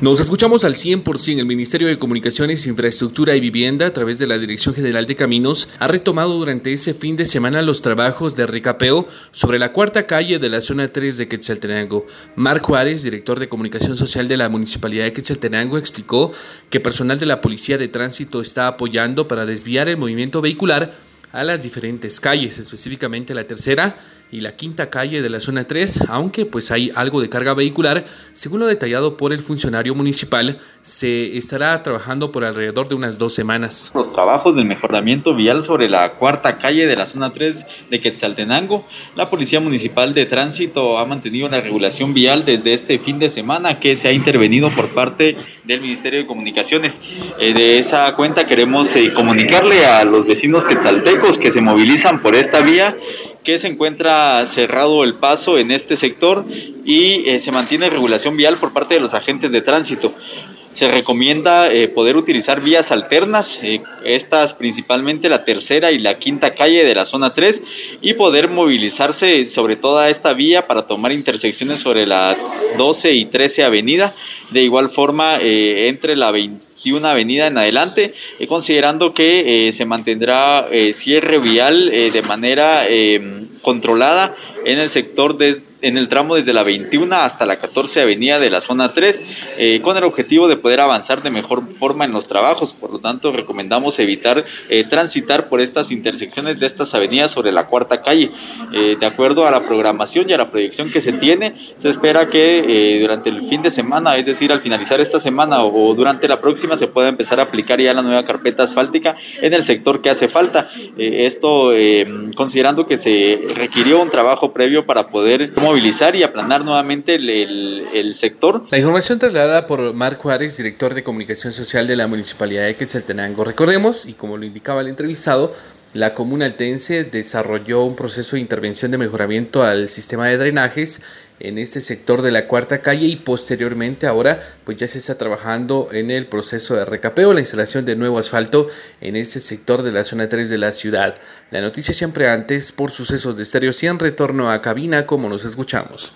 Nos escuchamos al 100%. El Ministerio de Comunicaciones, Infraestructura y Vivienda, a través de la Dirección General de Caminos, ha retomado durante ese fin de semana los trabajos de recapeo sobre la cuarta calle de la zona 3 de Quetzaltenango. Marc Juárez, director de Comunicación Social de la Municipalidad de Quetzaltenango, explicó que personal de la Policía de Tránsito está apoyando para desviar el movimiento vehicular a las diferentes calles, específicamente la tercera y la quinta calle de la zona 3, aunque pues hay algo de carga vehicular, según lo detallado por el funcionario municipal, se estará trabajando por alrededor de unas dos semanas. Los trabajos del mejoramiento vial sobre la cuarta calle de la zona 3 de Quetzaltenango, la Policía Municipal de Tránsito ha mantenido la regulación vial desde este fin de semana que se ha intervenido por parte del Ministerio de Comunicaciones. Eh, de esa cuenta queremos eh, comunicarle a los vecinos quetzaltecos que se movilizan por esta vía que se encuentra cerrado el paso en este sector y eh, se mantiene regulación vial por parte de los agentes de tránsito. Se recomienda eh, poder utilizar vías alternas, eh, estas principalmente la tercera y la quinta calle de la zona 3, y poder movilizarse sobre toda esta vía para tomar intersecciones sobre la 12 y 13 avenida. De igual forma, entre la 20 una avenida en adelante, eh, considerando que eh, se mantendrá eh, cierre vial de manera controlada en el sector de en el tramo desde la 21 hasta la 14 avenida de la zona 3, eh, con el objetivo de poder avanzar de mejor forma en los trabajos. Por lo tanto, recomendamos evitar eh, transitar por estas intersecciones de estas avenidas sobre la cuarta calle. Eh, de acuerdo a la programación y a la proyección que se tiene, se espera que durante el fin de semana, es decir, al finalizar esta semana o, durante la próxima, se pueda empezar a aplicar ya la nueva carpeta asfáltica en el sector que hace falta. esto considerando que se requirió un trabajo previo para poder movilizar y aplanar nuevamente el, sector. La información trasladada por Marco Juárez, director de comunicación social de la Municipalidad de Quetzaltenango. Recordemos, y como lo indicaba el entrevistado, la comuna altense desarrolló un proceso de intervención de mejoramiento al sistema de drenajes en este sector de la cuarta calle y posteriormente ahora pues ya se está trabajando en el proceso de recapeo, la instalación de nuevo asfalto en este sector de la zona 3 de la ciudad. La noticia siempre antes por sucesos de Estéreo 100 retorno a cabina como nos escuchamos.